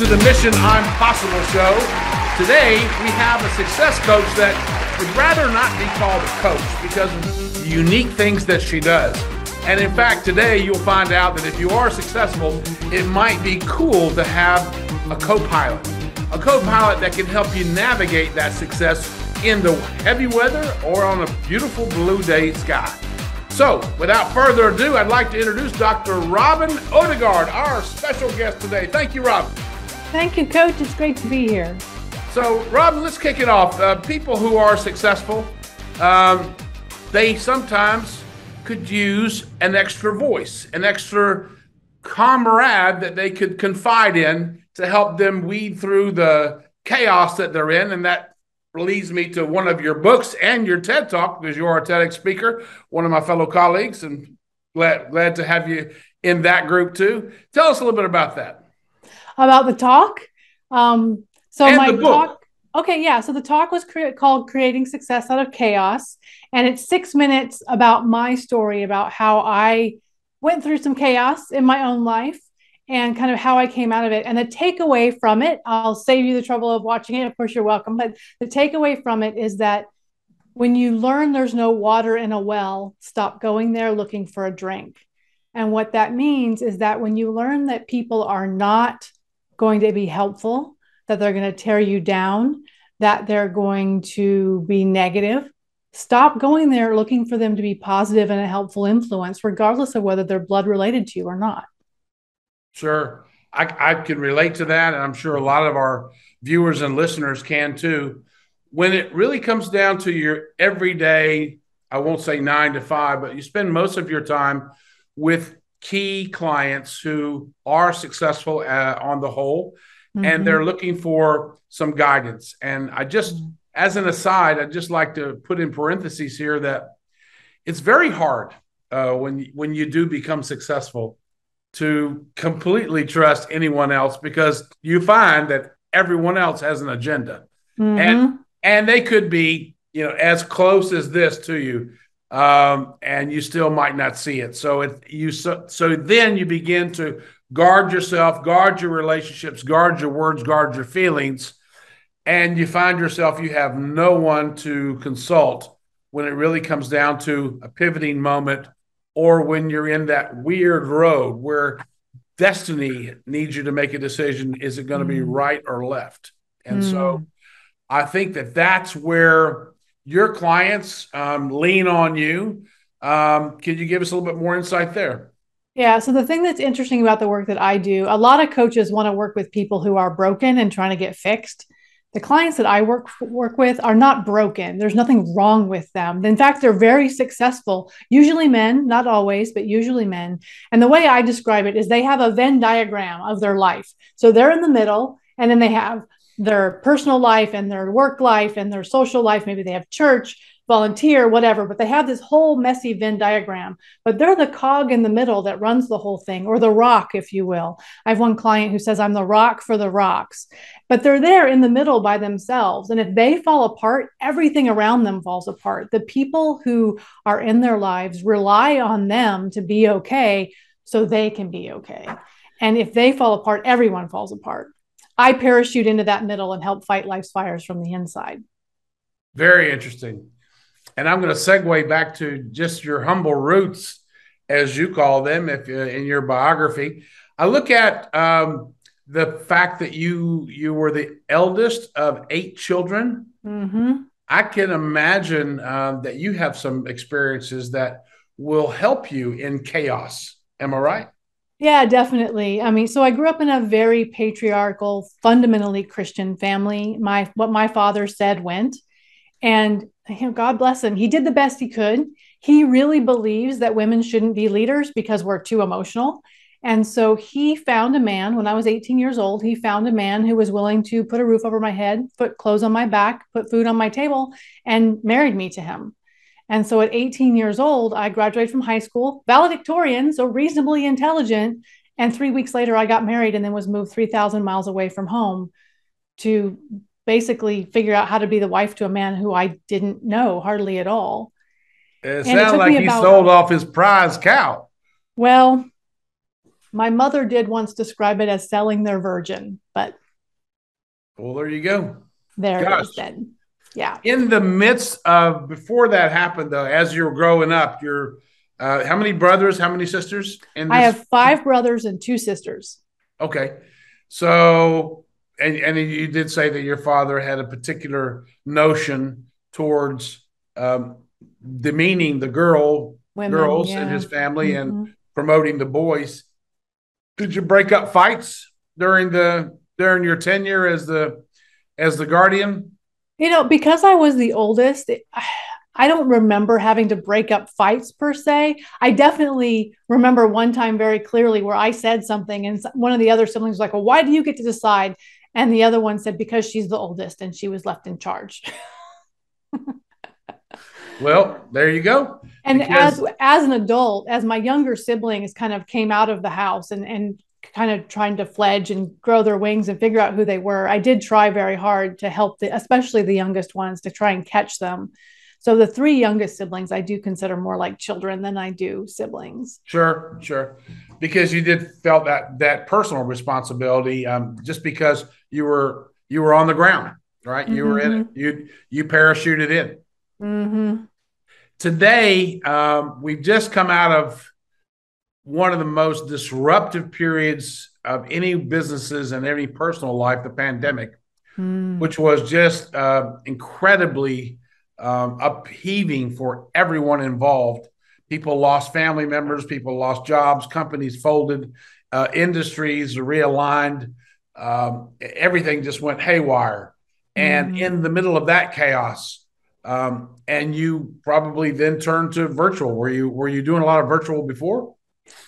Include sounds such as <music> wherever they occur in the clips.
to the Mission Impossible show. Today, we have a success coach that would rather not be called a coach because of the unique things that she does. And in fact, today you'll find out that if you are successful, it might be cool to have a co pilot. A co pilot that can help you navigate that success in the heavy weather or on a beautiful blue day sky. So, without further ado, I'd like to introduce Dr. Robyn Odegaard, our special guest today. Thank you, Robyn. Thank you, Coach. It's great to be here. So, Robyn, let's kick it off. Uh, people who are successful, um, they sometimes could use an extra voice, an extra comrade that they could confide in to help them weed through the chaos that they're in. And that leads me to one of your books and your TED Talk because you're a TEDx speaker, one of my fellow colleagues, and glad glad to have you in that group too. Tell us a little bit about that. About the talk. Um, so and my talk. Okay, yeah. So the talk was cre- called "Creating Success Out of Chaos," and it's six minutes about my story about how I went through some chaos in my own life and kind of how I came out of it. And the takeaway from it, I'll save you the trouble of watching it. Of course, you're welcome. But the takeaway from it is that when you learn there's no water in a well, stop going there looking for a drink. And what that means is that when you learn that people are not going to be helpful, that they're going to tear you down, that they're going to be negative, stop going there looking for them to be positive and a helpful influence, regardless of whether they're blood related to you or not. Sure. I, I can relate to that. And I'm sure a lot of our viewers and listeners can too. When it really comes down to your everyday, I won't say nine to five, but you spend most of your time with key clients who are successful uh, on the whole mm-hmm. and they're looking for some guidance. And I just, mm-hmm. as an aside, I'd just like to put in parentheses here that it's very hard uh, when, when you do become successful to completely trust anyone else because you find that everyone else has an agenda mm-hmm. and and they could be you know as close as this to you um, and you still might not see it so it you so, so then you begin to guard yourself guard your relationships guard your words guard your feelings and you find yourself you have no one to consult when it really comes down to a pivoting moment or when you're in that weird road where destiny needs you to make a decision is it going to be mm. right or left and mm. so i think that that's where your clients um, lean on you um, can you give us a little bit more insight there yeah so the thing that's interesting about the work that i do a lot of coaches want to work with people who are broken and trying to get fixed the clients that I work work with are not broken. There's nothing wrong with them. In fact, they're very successful. Usually men, not always, but usually men. And the way I describe it is they have a Venn diagram of their life. So they're in the middle and then they have their personal life and their work life and their social life. Maybe they have church volunteer, whatever, but they have this whole messy Venn diagram. But they're the cog in the middle that runs the whole thing, or the rock, if you will. I have one client who says, I'm the rock for the rocks, but they're there in the middle by themselves. And if they fall apart, everything around them falls apart. The people who are in their lives rely on them to be okay so they can be okay. And if they fall apart, everyone falls apart. I parachute into that middle and help fight life's fires from the inside. Very interesting and I'm going to segue back to just your humble roots, as you call them, if uh, in your biography. I look at um, the fact that you you were the eldest of eight children. Mm-hmm. I can imagine uh, that you have some experiences that will help you in chaos. Am I right? Yeah, definitely. I mean, so I grew up in a very patriarchal, fundamentally Christian family. My what my father said went. And you know, God bless him. He did the best he could. He really believes that women shouldn't be leaders because we're too emotional. And so he found a man when I was 18 years old. He found a man who was willing to put a roof over my head, put clothes on my back, put food on my table, and married me to him. And so at 18 years old, I graduated from high school, valedictorian, so reasonably intelligent. And three weeks later, I got married and then was moved 3,000 miles away from home to basically figure out how to be the wife to a man who I didn't know hardly at all. It sounds like he about, sold off his prize cow. Well, My mother did once describe it as selling their virgin, but well, there you go. There Gosh. it is then. Yeah. In the midst of before that happened, though, as you're growing up, you're uh, how many brothers? How many sisters? In I have five brothers and two sisters. Okay, so and and you did say that your father had a particular notion towards um, demeaning the girl Women, girls yeah. in his family mm-hmm. and promoting the boys. Did you break up fights during the during your tenure as the as the guardian? You know, because I was the oldest, it, I don't remember having to break up fights per se. I definitely remember one time very clearly where I said something and one of the other siblings was like, "Well, why do you get to decide?" And the other one said because she's the oldest and she was left in charge. <laughs> well, there you go. And because- as as an adult, as my younger siblings kind of came out of the house and and kind of trying to fledge and grow their wings and figure out who they were, I did try very hard to help the especially the youngest ones to try and catch them. So the three youngest siblings I do consider more like children than I do siblings. Sure, sure. Because you did felt that that personal responsibility um, just because you were you were on the ground, right? You mm-hmm. were in it. Mm-hmm. You you parachuted in. Mm-hmm. Today, um, we've just come out of one of the most disruptive periods of any businesses and any personal life, the pandemic, mm. which was just uh, incredibly um, upheaving for everyone involved. People lost family members, people lost jobs, companies folded, uh, industries realigned. Um, everything just went haywire. And mm. in the middle of that chaos, um, and you probably then turned to virtual. Were you were you doing a lot of virtual before?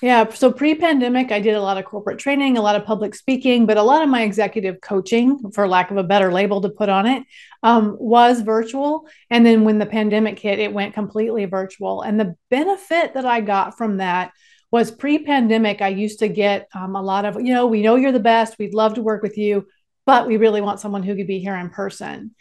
Yeah. So pre pandemic, I did a lot of corporate training, a lot of public speaking, but a lot of my executive coaching, for lack of a better label to put on it, um, was virtual. And then when the pandemic hit, it went completely virtual. And the benefit that I got from that was pre pandemic, I used to get um, a lot of, you know, we know you're the best. We'd love to work with you, but we really want someone who could be here in person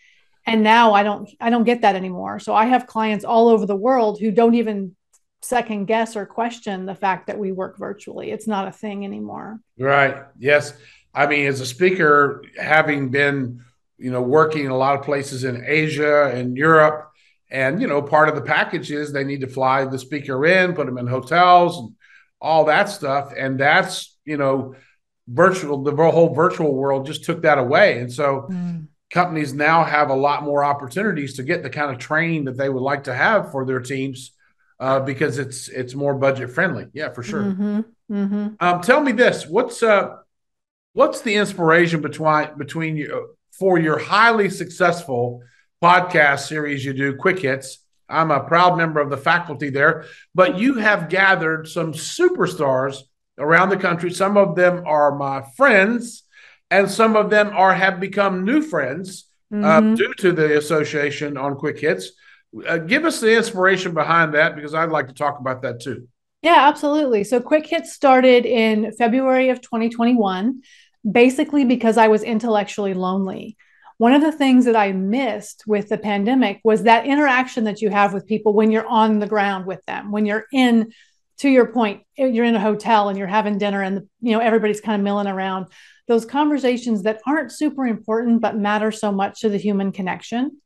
and now i don't i don't get that anymore so i have clients all over the world who don't even second guess or question the fact that we work virtually. It's not a thing anymore. Right. Yes. I mean, as a speaker, having been, you know, working in a lot of places in Asia and Europe, and you know, part of the package is they need to fly the speaker in, put them in hotels, and all that stuff. And that's you know, virtual. The whole virtual world just took that away, and so. Mm. Companies now have a lot more opportunities to get the kind of training that they would like to have for their teams uh, because it's it's more budget friendly. Yeah, for sure. Mm-hmm, mm-hmm. Um, tell me this: what's uh, what's the inspiration between between you for your highly successful podcast series you do, Quick Hits? I'm a proud member of the faculty there, but you have gathered some superstars around the country. Some of them are my friends, and some of them are have become new friends uh, mm-hmm. uh, due to the association on Quick Hits. Uh, give us the inspiration behind that because I'd like to talk about that too. Yeah, absolutely. So Quick Hits started in February of 2021, basically because I was intellectually lonely. One of the things that I missed with the pandemic was that interaction that you have with people when you're on the ground with them, when you're in, to your point, you're in a hotel and you're having dinner and you know everybody's kind of milling around. Those conversations that aren't super important but matter so much to the human connection.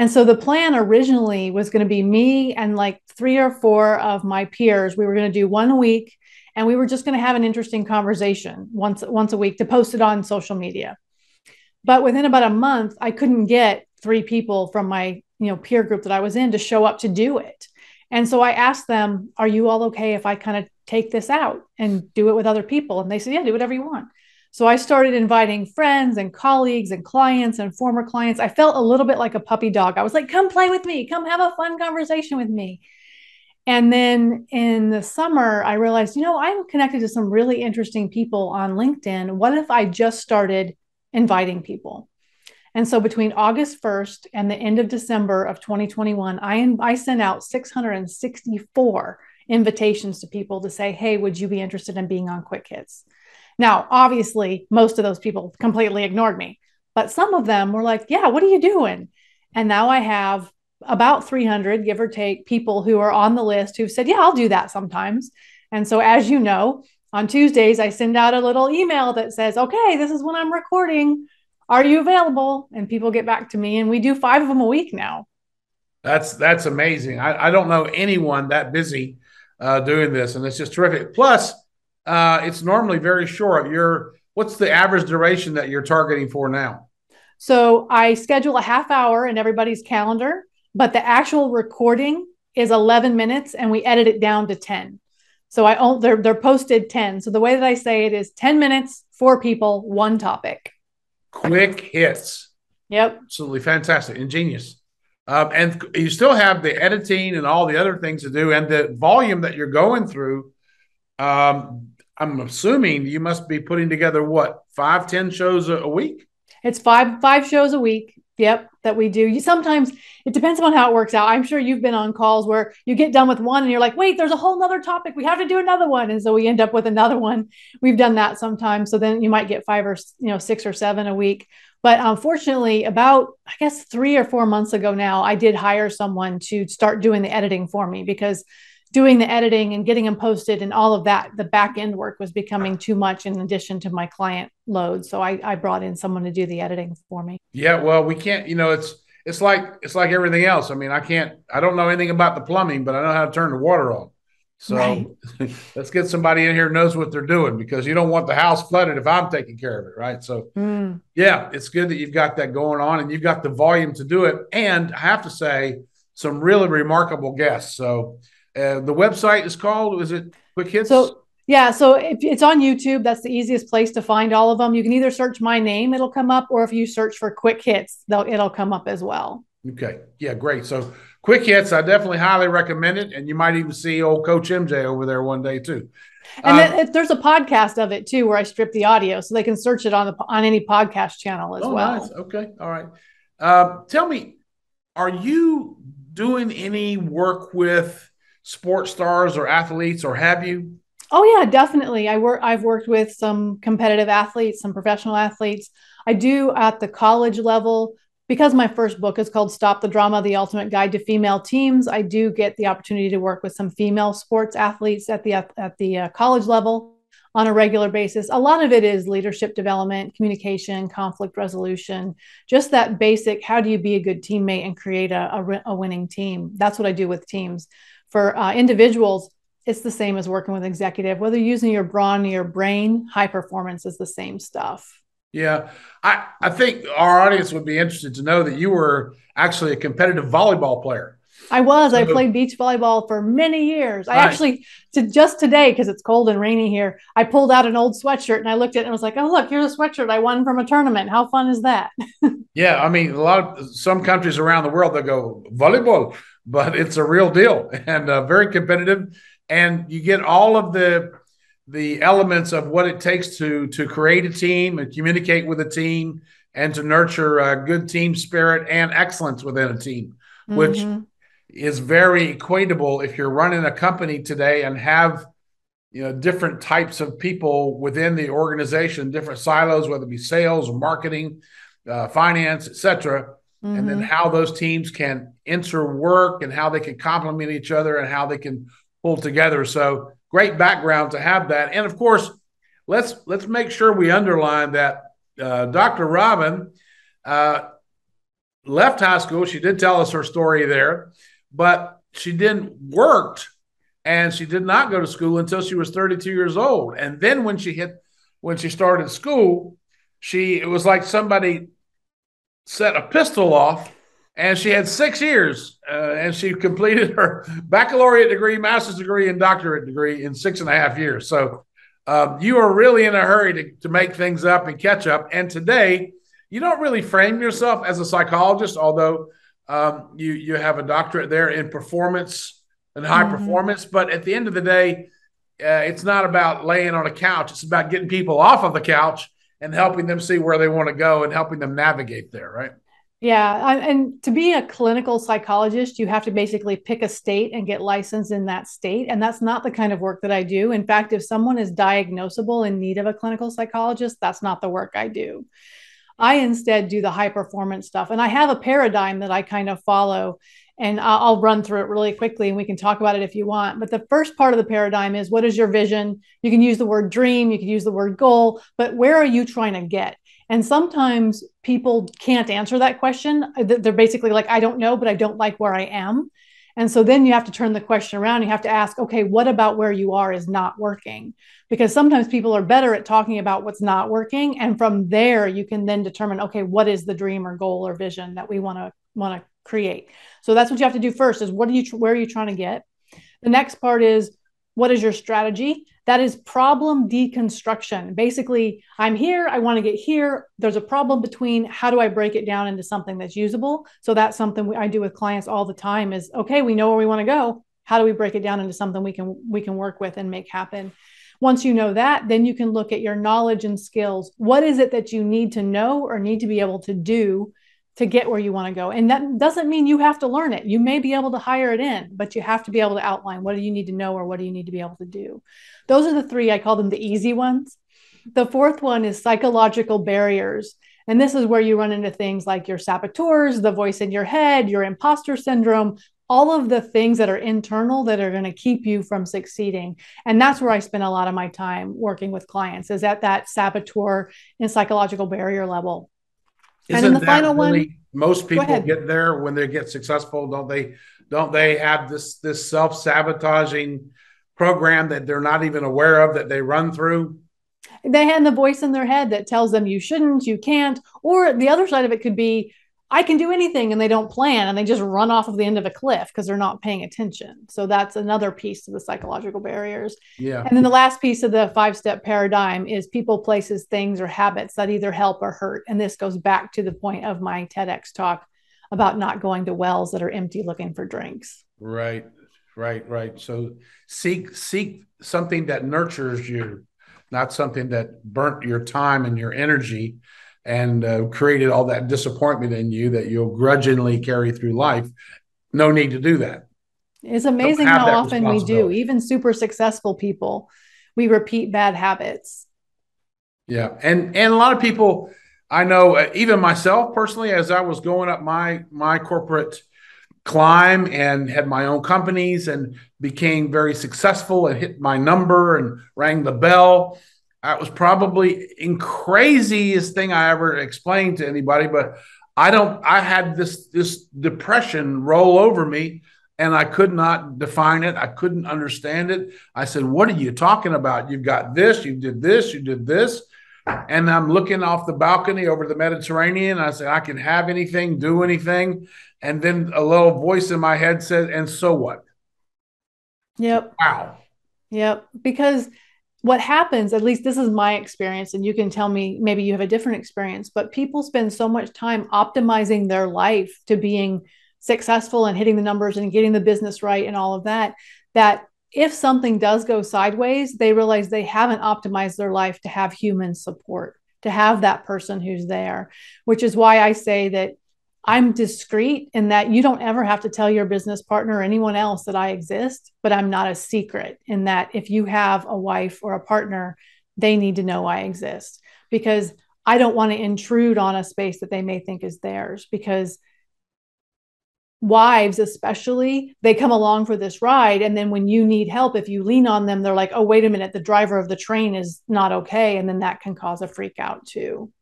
And so the plan originally was going to be me and like three or four of my peers. We were going to do one a week and we were just going to have an interesting conversation once once a week to post it on social media. But within about a month, I couldn't get three people from my, you know, peer group that I was in to show up to do it. And so I asked them, "Are you all okay if I kind of take this out and do it with other people?" And they said, "Yeah, do whatever you want." So I started inviting friends and colleagues and clients and former clients. I felt a little bit like a puppy dog. I was like, come play with me, come have a fun conversation with me. And then in the summer, I realized, you know, I'm connected to some really interesting people on LinkedIn. What if I just started inviting people? And so between August 1st and the end of December of 2021, I, I sent out 664 invitations to people to say, hey, would you be interested in being on Quick Hits? Now, obviously, most of those people completely ignored me, but some of them were like, Yeah, what are you doing? And now I have about 300, give or take, people who are on the list who've said, Yeah, I'll do that sometimes. And so, as you know, on Tuesdays, I send out a little email that says, okay, this is when I'm recording. Are you available? And people get back to me, and we do five of them a week now. That's that's amazing. I, I don't know anyone that busy uh, doing this, and it's just terrific. Plus, uh, it's normally very short. You're what's the average duration that you're targeting for now? So I schedule a half hour in everybody's calendar, but the actual recording is 11 minutes, and we edit it down to 10. So I own they're they're posted 10. So the way that I say it is 10 minutes, four people, one topic. Quick hits. Yep. Absolutely fantastic. Ingenious. Um, and you still have the editing and all the other things to do, and the volume that you're going through. Um, I'm assuming you must be putting together what five, ten shows a, a week. It's five five shows a week. Yep, that we do. You sometimes it depends on how it works out. I'm sure you've been on calls where you get done with one and you're like, wait, there's a whole nother topic. We have to do another one. And so we end up with another one. We've done that sometimes. So then you might get five or you know, six or seven a week. But unfortunately, about I guess three or four months ago now, I did hire someone to start doing the editing for me because doing the editing and getting them posted and all of that, the back end work was becoming too much in addition to my client load. So I, I brought in someone to do the editing for me. Yeah, well, we can't, you know, it's it's like it's like everything else. I mean, I can't I don't know anything about the plumbing, but I know how to turn the water on. So right. <laughs> let's get somebody in here who knows what they're doing because you don't want the house flooded if I'm taking care of it, right? So mm. yeah, it's good that you've got that going on and you've got the volume to do it. And I have to say, some really remarkable guests. So uh, the website is called is it Quick Hits? So yeah, so if it's on YouTube, that's the easiest place to find all of them. You can either search my name, it'll come up, or if you search for Quick Hits, it'll come up as well. Okay. Yeah, great. So quick hits, I definitely highly recommend it. And you might even see old Coach MJ over there one day too. And um, then there's a podcast of it too, where I strip the audio, so they can search it on the on any podcast channel as oh, well. Nice. Okay, all right. Uh, tell me, are you doing any work with sports stars or athletes, or have you? Oh yeah, definitely. I work. I've worked with some competitive athletes, some professional athletes. I do at the college level because my first book is called Stop the Drama The Ultimate Guide to Female Teams, I do get the opportunity to work with some female sports athletes at the at the uh, college level on a regular basis. A lot of it is leadership development, communication, conflict resolution, just that basic how do you be a good teammate and create a, a, a winning team. That's what I do with teams. For uh, individuals, it's the same as working with executive, whether using your brawn or your brain, high performance is the same stuff. Yeah, I, I think our audience would be interested to know that you were actually a competitive volleyball player. I was. So, I played beach volleyball for many years. I actually, to just today, because it's cold and rainy here, I pulled out an old sweatshirt and I looked at it and was like, "Oh, look, here's a sweatshirt I won from a tournament. How fun is that?" <laughs> yeah, I mean, a lot of some countries around the world they go volleyball, but it's a real deal and uh, very competitive, and you get all of the the elements of what it takes to to create a team and communicate with a team and to nurture a good team spirit and excellence within a team, mm-hmm. which is very equatable if you're running a company today and have you know different types of people within the organization, different silos, whether it be sales marketing, uh, finance, etc. Mm-hmm. And then mm-hmm. how those teams can interwork and how they can complement each other and how they can pull together. So great background to have that. And of course, let's let's make sure we underline that uh, Dr. Robyn uh, left high school. She did tell us her story there, but she didn't worked and she did not go to school until she was 32 years old. And then when she hit when she started school, she it was like somebody set a pistol off and she had six years uh, and she completed her baccalaureate degree master's degree and doctorate degree in six and a half years. So um, you are really in a hurry to, to make things up and catch up. And today you don't really frame yourself as a psychologist although um, you you have a doctorate there in performance and high mm-hmm. performance. But at the end of the day uh, it's not about laying on a couch. It's about getting people off of the couch and helping them see where they want to go and helping them navigate there right yeah. And to be a clinical psychologist, you have to basically pick a state and get licensed in that state. And that's not the kind of work that I do. In fact, if someone is diagnosable in need of a clinical psychologist, that's not the work I do. I instead do the high performance stuff. And I have a paradigm that I kind of follow. And I'll run through it really quickly and we can talk about it if you want. But the first part of the paradigm is what is your vision? You can use the word dream, you can use the word goal, but where are you trying to get? And sometimes people can't answer that question. Uh, they're basically like, I don't know, but I don't like where I am. And so then you have to turn the question around. You have to ask, okay, what about where you are is not working? Because sometimes people are better at talking about what's not working. And from there, you can then determine, okay, what is the dream or goal or vision that we want to want to create. So that's what you have to do first is what are you where are you trying to get? The next part is what is your strategy? That is problem deconstruction. Basically, I'm here, I want to get here. There's a problem between how do I break it down into something that's usable? So that's something I do with clients all the time is okay, we know where we want to go. How do we break it down into something we can we can work with and make happen? Once you know that, then you can look at your knowledge and skills. What is it that you need to know or need to be able to do to get where you want to go. And that doesn't mean you have to learn it. You may be able to hire it in, but you have to be able to outline what do you need to know or what do you need to be able to do. Those are the three, I call them the easy ones. The fourth one is psychological barriers. And this is where you run into things like your saboteurs, the voice in your head, your imposter syndrome, all of the things that are internal that are going to keep you from succeeding. And that's where I spend a lot of my time working with clients is at that saboteur and psychological barrier level. Isn't and then the final really, one, most people get there when they get successful, don't they? Don't they have this this self sabotaging program that they're not even aware of that they run through? They have the voice in their head that tells them you shouldn't, you can't. Or the other side of it could be I can do anything and they don't plan and they just run off of the end of a cliff because they're not paying attention. So that's another piece of the psychological barriers. Yeah. And then the last piece of the five step paradigm is people, places, things, or habits that either help or hurt. And this goes back to the point of my TEDx talk about not going to wells that are empty looking for drinks. Right. Right. Right. So seek seek something that nurtures you, not something that burnt your time and your energy and uh, created all that disappointment in you that you'll grudgingly carry through life. No need to do that. It's amazing how often we do, even super successful people, we repeat bad habits. Yeah, and and a lot of people I know, uh, even myself personally, as I was going up my my corporate climb and had my own companies and became very successful and hit my number and rang the bell that was probably in craziest thing I ever explained to anybody, but I don't I had this this depression roll over me and I could not define it. I couldn't understand it. I said, "What are you talking about? You've got this, you did this, you did this." And I'm looking off the balcony over the Mediterranean. I said, "I can have anything, do anything." And then a little voice in my head said, "And so what?" Yep. Wow. Yep, because what happens, at least this is my experience, and you can tell me maybe you have a different experience, but people spend so much time optimizing their life to being successful and hitting the numbers and getting the business right and all of that, that if something does go sideways, they realize they haven't optimized their life to have human support, to have that person who's there, which is why I say that I'm discreet in that you don't ever have to tell your business partner or anyone else that I exist, but I'm not a secret in that if you have a wife or a partner, they need to know I exist because I don't want to intrude on a space that they may think is theirs because wives especially they come along for this ride and then when you need help if you lean on them they're like oh wait a minute the driver of the train is not okay. And then that can cause a freak out too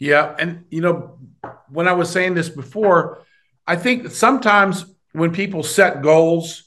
yeah. And, you know, when I was saying this before, I think sometimes when people set goals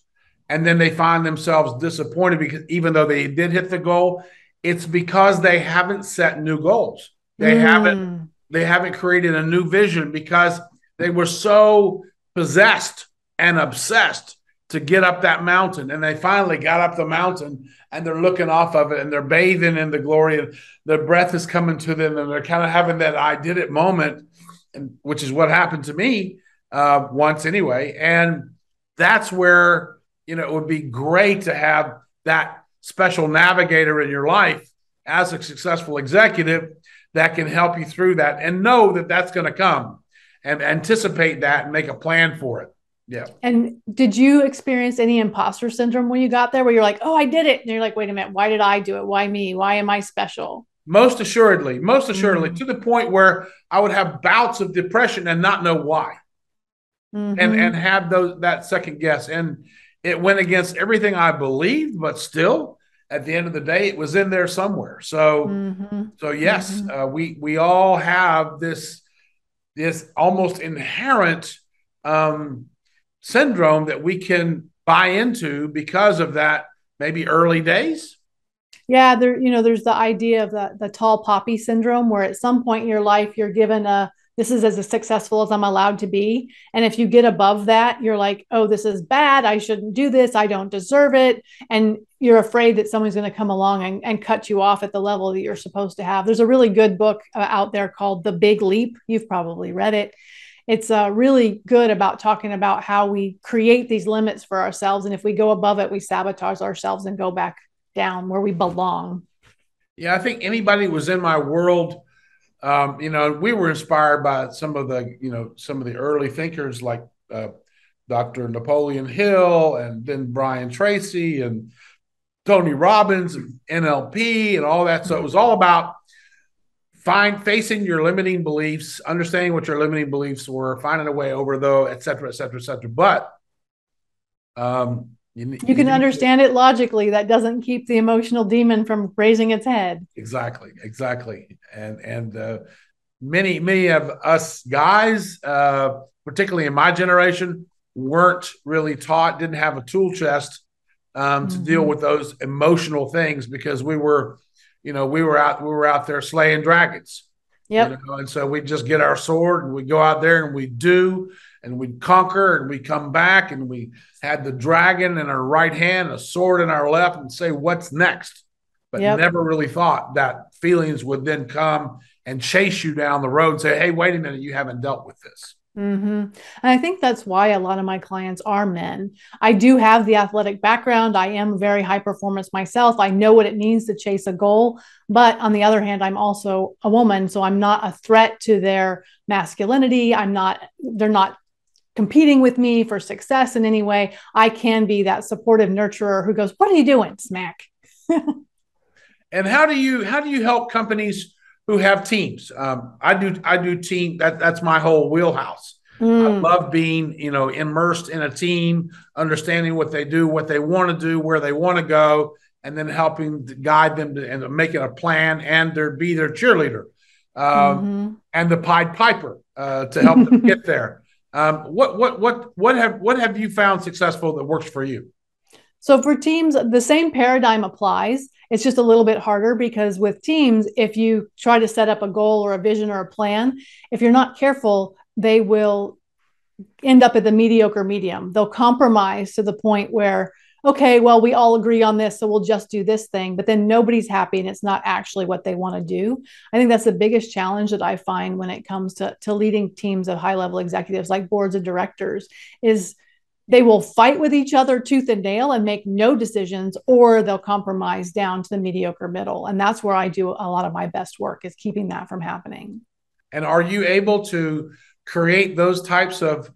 and then they find themselves disappointed because even though they did hit the goal, it's because they haven't set new goals. They mm. haven't they haven't created a new vision because they were so possessed and obsessed to get up that mountain. And they finally got up the mountain and they're looking off of it and they're bathing in the glory and their breath is coming to them and they're kind of having that I did it moment, and, which is what happened to me uh, once anyway. And that's where, you know, it would be great to have that special navigator in your life as a successful executive that can help you through that and know that that's going to come and anticipate that and make a plan for it. Yeah. And did you experience any imposter syndrome when you got there where you're like, oh, I did it? And you're like, wait a minute, why did I do it? Why me? Why am I special? Most assuredly, most assuredly, mm-hmm. to the point where I would have bouts of depression and not know why. mm-hmm. and and have those that second guess. And it went against everything I believed, but still, at the end of the day, it was in there somewhere. So, mm-hmm. so yes, mm-hmm. uh, we we all have this this almost inherent um, syndrome that we can buy into because of that maybe early days? Yeah there you know there's the idea of the the tall poppy syndrome where at some point in your life you're given a this is as successful as i'm allowed to be. And if you get above that you're like oh this is bad. I shouldn't do this. I don't deserve it. And you're afraid that someone's going to come along and, and cut you off at the level that you're supposed to have. There's a really good book uh, out there called the big leap. You've probably read it it's uh, really good about talking about how we create these limits for ourselves and if we go above it we sabotage ourselves and go back down where we belong. Yeah i think anybody was in my world um, you know we were inspired by some of the you know some of the early thinkers like uh, dr napoleon hill and then brian tracy and tony robbins and nlp and all that. So it was all about find facing your limiting beliefs, understanding what your limiting beliefs were, finding a way over though, et cetera, et cetera, et cetera. But um, you, you can understand it logically. That doesn't keep the emotional demon from raising its head. Exactly, exactly. And and uh, many many of us guys, uh, particularly in my generation, weren't really taught, didn't have a tool chest um, to mm-hmm. deal with those emotional things because we were you know, we were out we were out there slaying dragons. Yep. You know? And so we just get our sword and we go out there and we do and we conquer and we come back and we had the dragon in our right hand, a sword in our left, and say, What's next? But yep. never really thought that feelings would then come and chase you down the road and say, Hey, wait a minute, you haven't dealt with this. Mm-hmm. And I think that's why a lot of my clients are men. I do have the athletic background. I am very high performance myself. I know what it means to chase a goal. But on the other hand, I'm also a woman. So I'm not a threat to their masculinity. I'm not, they're not competing with me for success in any way. I can be that supportive nurturer who goes, What are you doing? Smack. <laughs> and how do you how do you help companies who have teams. Um, I do I do team that that's my whole wheelhouse. Mm. I love being, you know, immersed in a team, understanding what they do, what they want to do, where they want to go, and then helping to guide them to, and making a plan and their be their cheerleader um, mm-hmm. and the Pied Piper uh, to help them <laughs> get there. Um, what what what what have what have you found successful that works for you? So for teams, the same paradigm applies. It's just a little bit harder because with teams, if you try to set up a goal or a vision or a plan, if you're not careful, they will end up at the mediocre medium. They'll compromise to the point where, okay, well, we all agree on this, so we'll just do this thing, but then nobody's happy and it's not actually what they want to do. I think that's the biggest challenge that I find when it comes to, to leading teams of high level executives like boards of directors is they will fight with each other tooth and nail and make no decisions or they'll compromise down to the mediocre middle. And that's where i do a lot of my best work is keeping that from happening. And are you able to create those types of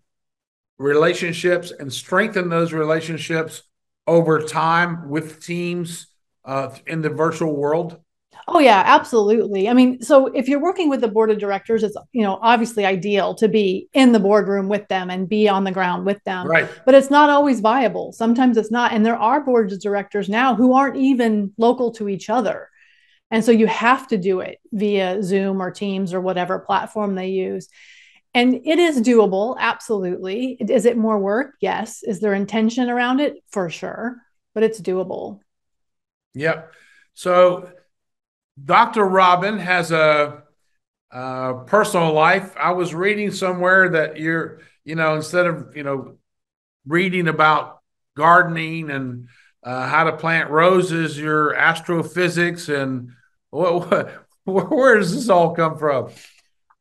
relationships and strengthen those relationships over time with teams uh, in the virtual world Oh yeah, absolutely. I mean, so if you're working with the board of directors, it's you know obviously ideal to be in the boardroom with them and be on the ground with them. Right. But it's not always viable. Sometimes it's not, and there are boards of directors now who aren't even local to each other, and so you have to do it via Zoom or Teams or whatever platform they use. And it is doable, absolutely. Is it more work? Yes. Is there intention around it? For sure, but it's doable. Yep. So Dr. Robyn has a, a, personal life. I was reading somewhere that you're, you know, instead of, you know, reading about gardening and uh, how to plant roses, your astrophysics and what, what, <laughs> where does this all come from?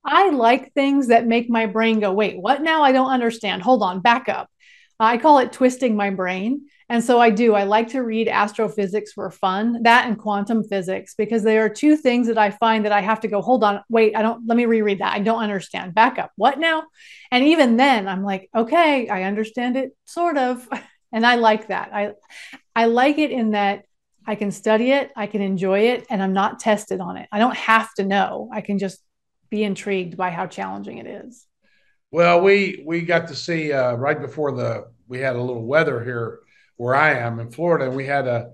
I like things that make my brain go, wait, what now? I don't understand. Hold on, back up. I call it twisting my brain. And so I do. I like to read astrophysics for fun, that and quantum physics, because they are two things that I find that I have to go, hold on, wait, I don't, let me reread that. I don't understand. Back up. What now? And even then, I'm like, okay, I understand it sort of. <laughs> And I like that. I, I like it in that I can study it, I can enjoy it, and I'm not tested on it. I don't have to know. I can just be intrigued by how challenging it is. Well, we we got to see uh, right before the we had a little weather here where I am in Florida, and we had a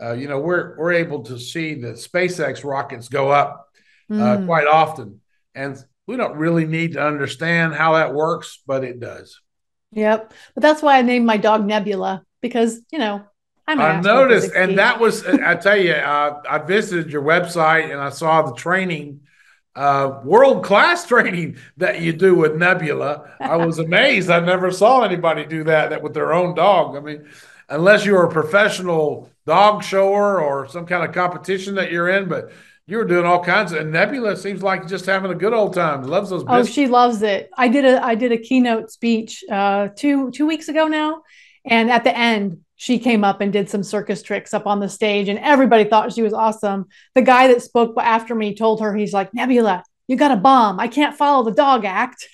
uh, you know we're we're able to see the SpaceX rockets go up uh, mm. quite often, and we don't really need to understand how that works, but it does. Yep, but that's why I named my dog Nebula because you know I'm I noticed, and that was I tell you, uh, I visited your website and I saw the training uh, world class <laughs> training that you do with Nebula. I was amazed. I never saw anybody do that, that with their own dog. I mean, unless you're a professional dog shower or some kind of competition that you're in, but you were doing all kinds of and Nebula seems like just having a good old time. Loves those. Biscuits. Oh, she loves it. I did a I did a keynote speech uh, two two weeks ago now, and at the end she came up and did some circus tricks up on the stage and everybody thought she was awesome. The guy that spoke after me told her, he's like, Nebula, you got a bomb. I can't follow the dog act.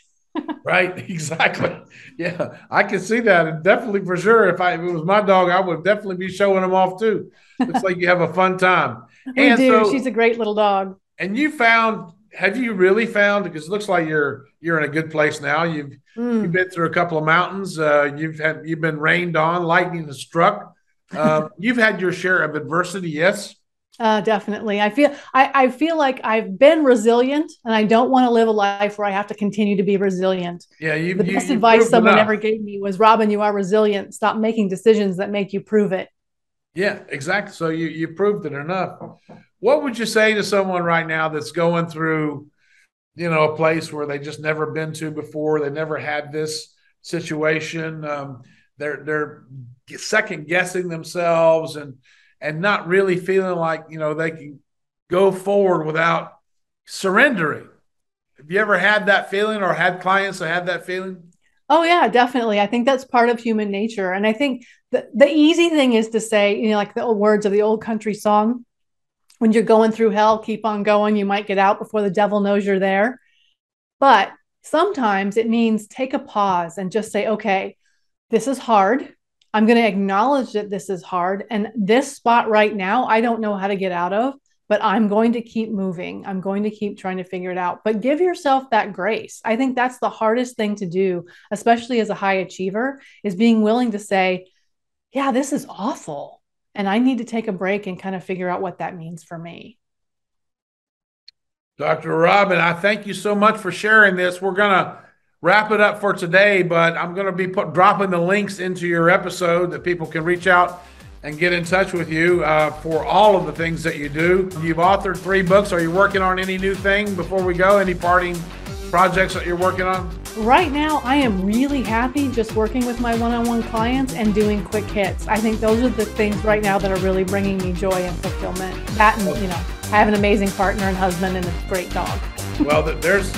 Right. <laughs> Exactly. Yeah. I can see that. And definitely for sure. If I, if it was my dog, I would definitely be showing him off too. It's like you have a fun time. <laughs> we and do. So, She's a great little dog. And you found have you really found because it looks like you're you're in a good place now you've mm. you've been through a couple of mountains uh, you've had you've been rained on lightning has struck uh, <laughs> you've had your share of adversity yes uh, definitely. I feel I, I feel like i've been resilient and i don't want to live a life where i have to continue to be resilient. Yeah you, the best you, advice someone ever gave me was robyn you are resilient. Stop making decisions that make you prove it. Yeah exactly. So you you proved it enough. What would you say to someone right now that's going through, you know, a place where they just never been to before? They never had this situation. Um, they're they're second guessing themselves and and not really feeling like you know they can go forward without surrendering. Have you ever had that feeling or had clients that had that feeling? Oh yeah, definitely. I think that's part of human nature. And I think the, the easy thing is to say, you know, like the words of the old country song, when you're going through hell, keep on going. You might get out before the devil knows you're there. But sometimes it means take a pause and just say, okay, this is hard. I'm going to acknowledge that this is hard. And this spot right now, I don't know how to get out of, but I'm going to keep moving. I'm going to keep trying to figure it out. But give yourself that grace. I think that's the hardest thing to do, especially as a high achiever, is being willing to say, yeah, this is awful and I need to take a break and kind of figure out what that means for me. Dr. Robyn, I thank you so much for sharing this. We're going to wrap it up for today, but I'm going to be put, dropping the links into your episode that people can reach out and get in touch with you uh, for all of the things that you do. You've authored three books. Are you working on any new thing before we go? Any parting projects that you're working on? Right now, I am really happy just working with my one on one clients and doing quick hits. I think those are the things right now that are really bringing me joy and fulfillment. That and, you know, I have an amazing partner and husband and a great dog. well, there's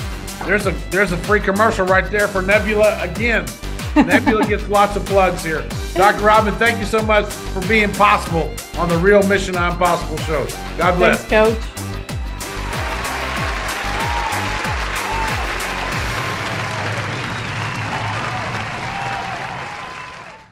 there's a there's a free commercial right there for Nebula again. Nebula gets lots of plugs here. Dr. Robyn, thank you so much for being possible on the Real Mission Impossible show. God bless. Thanks, Coach.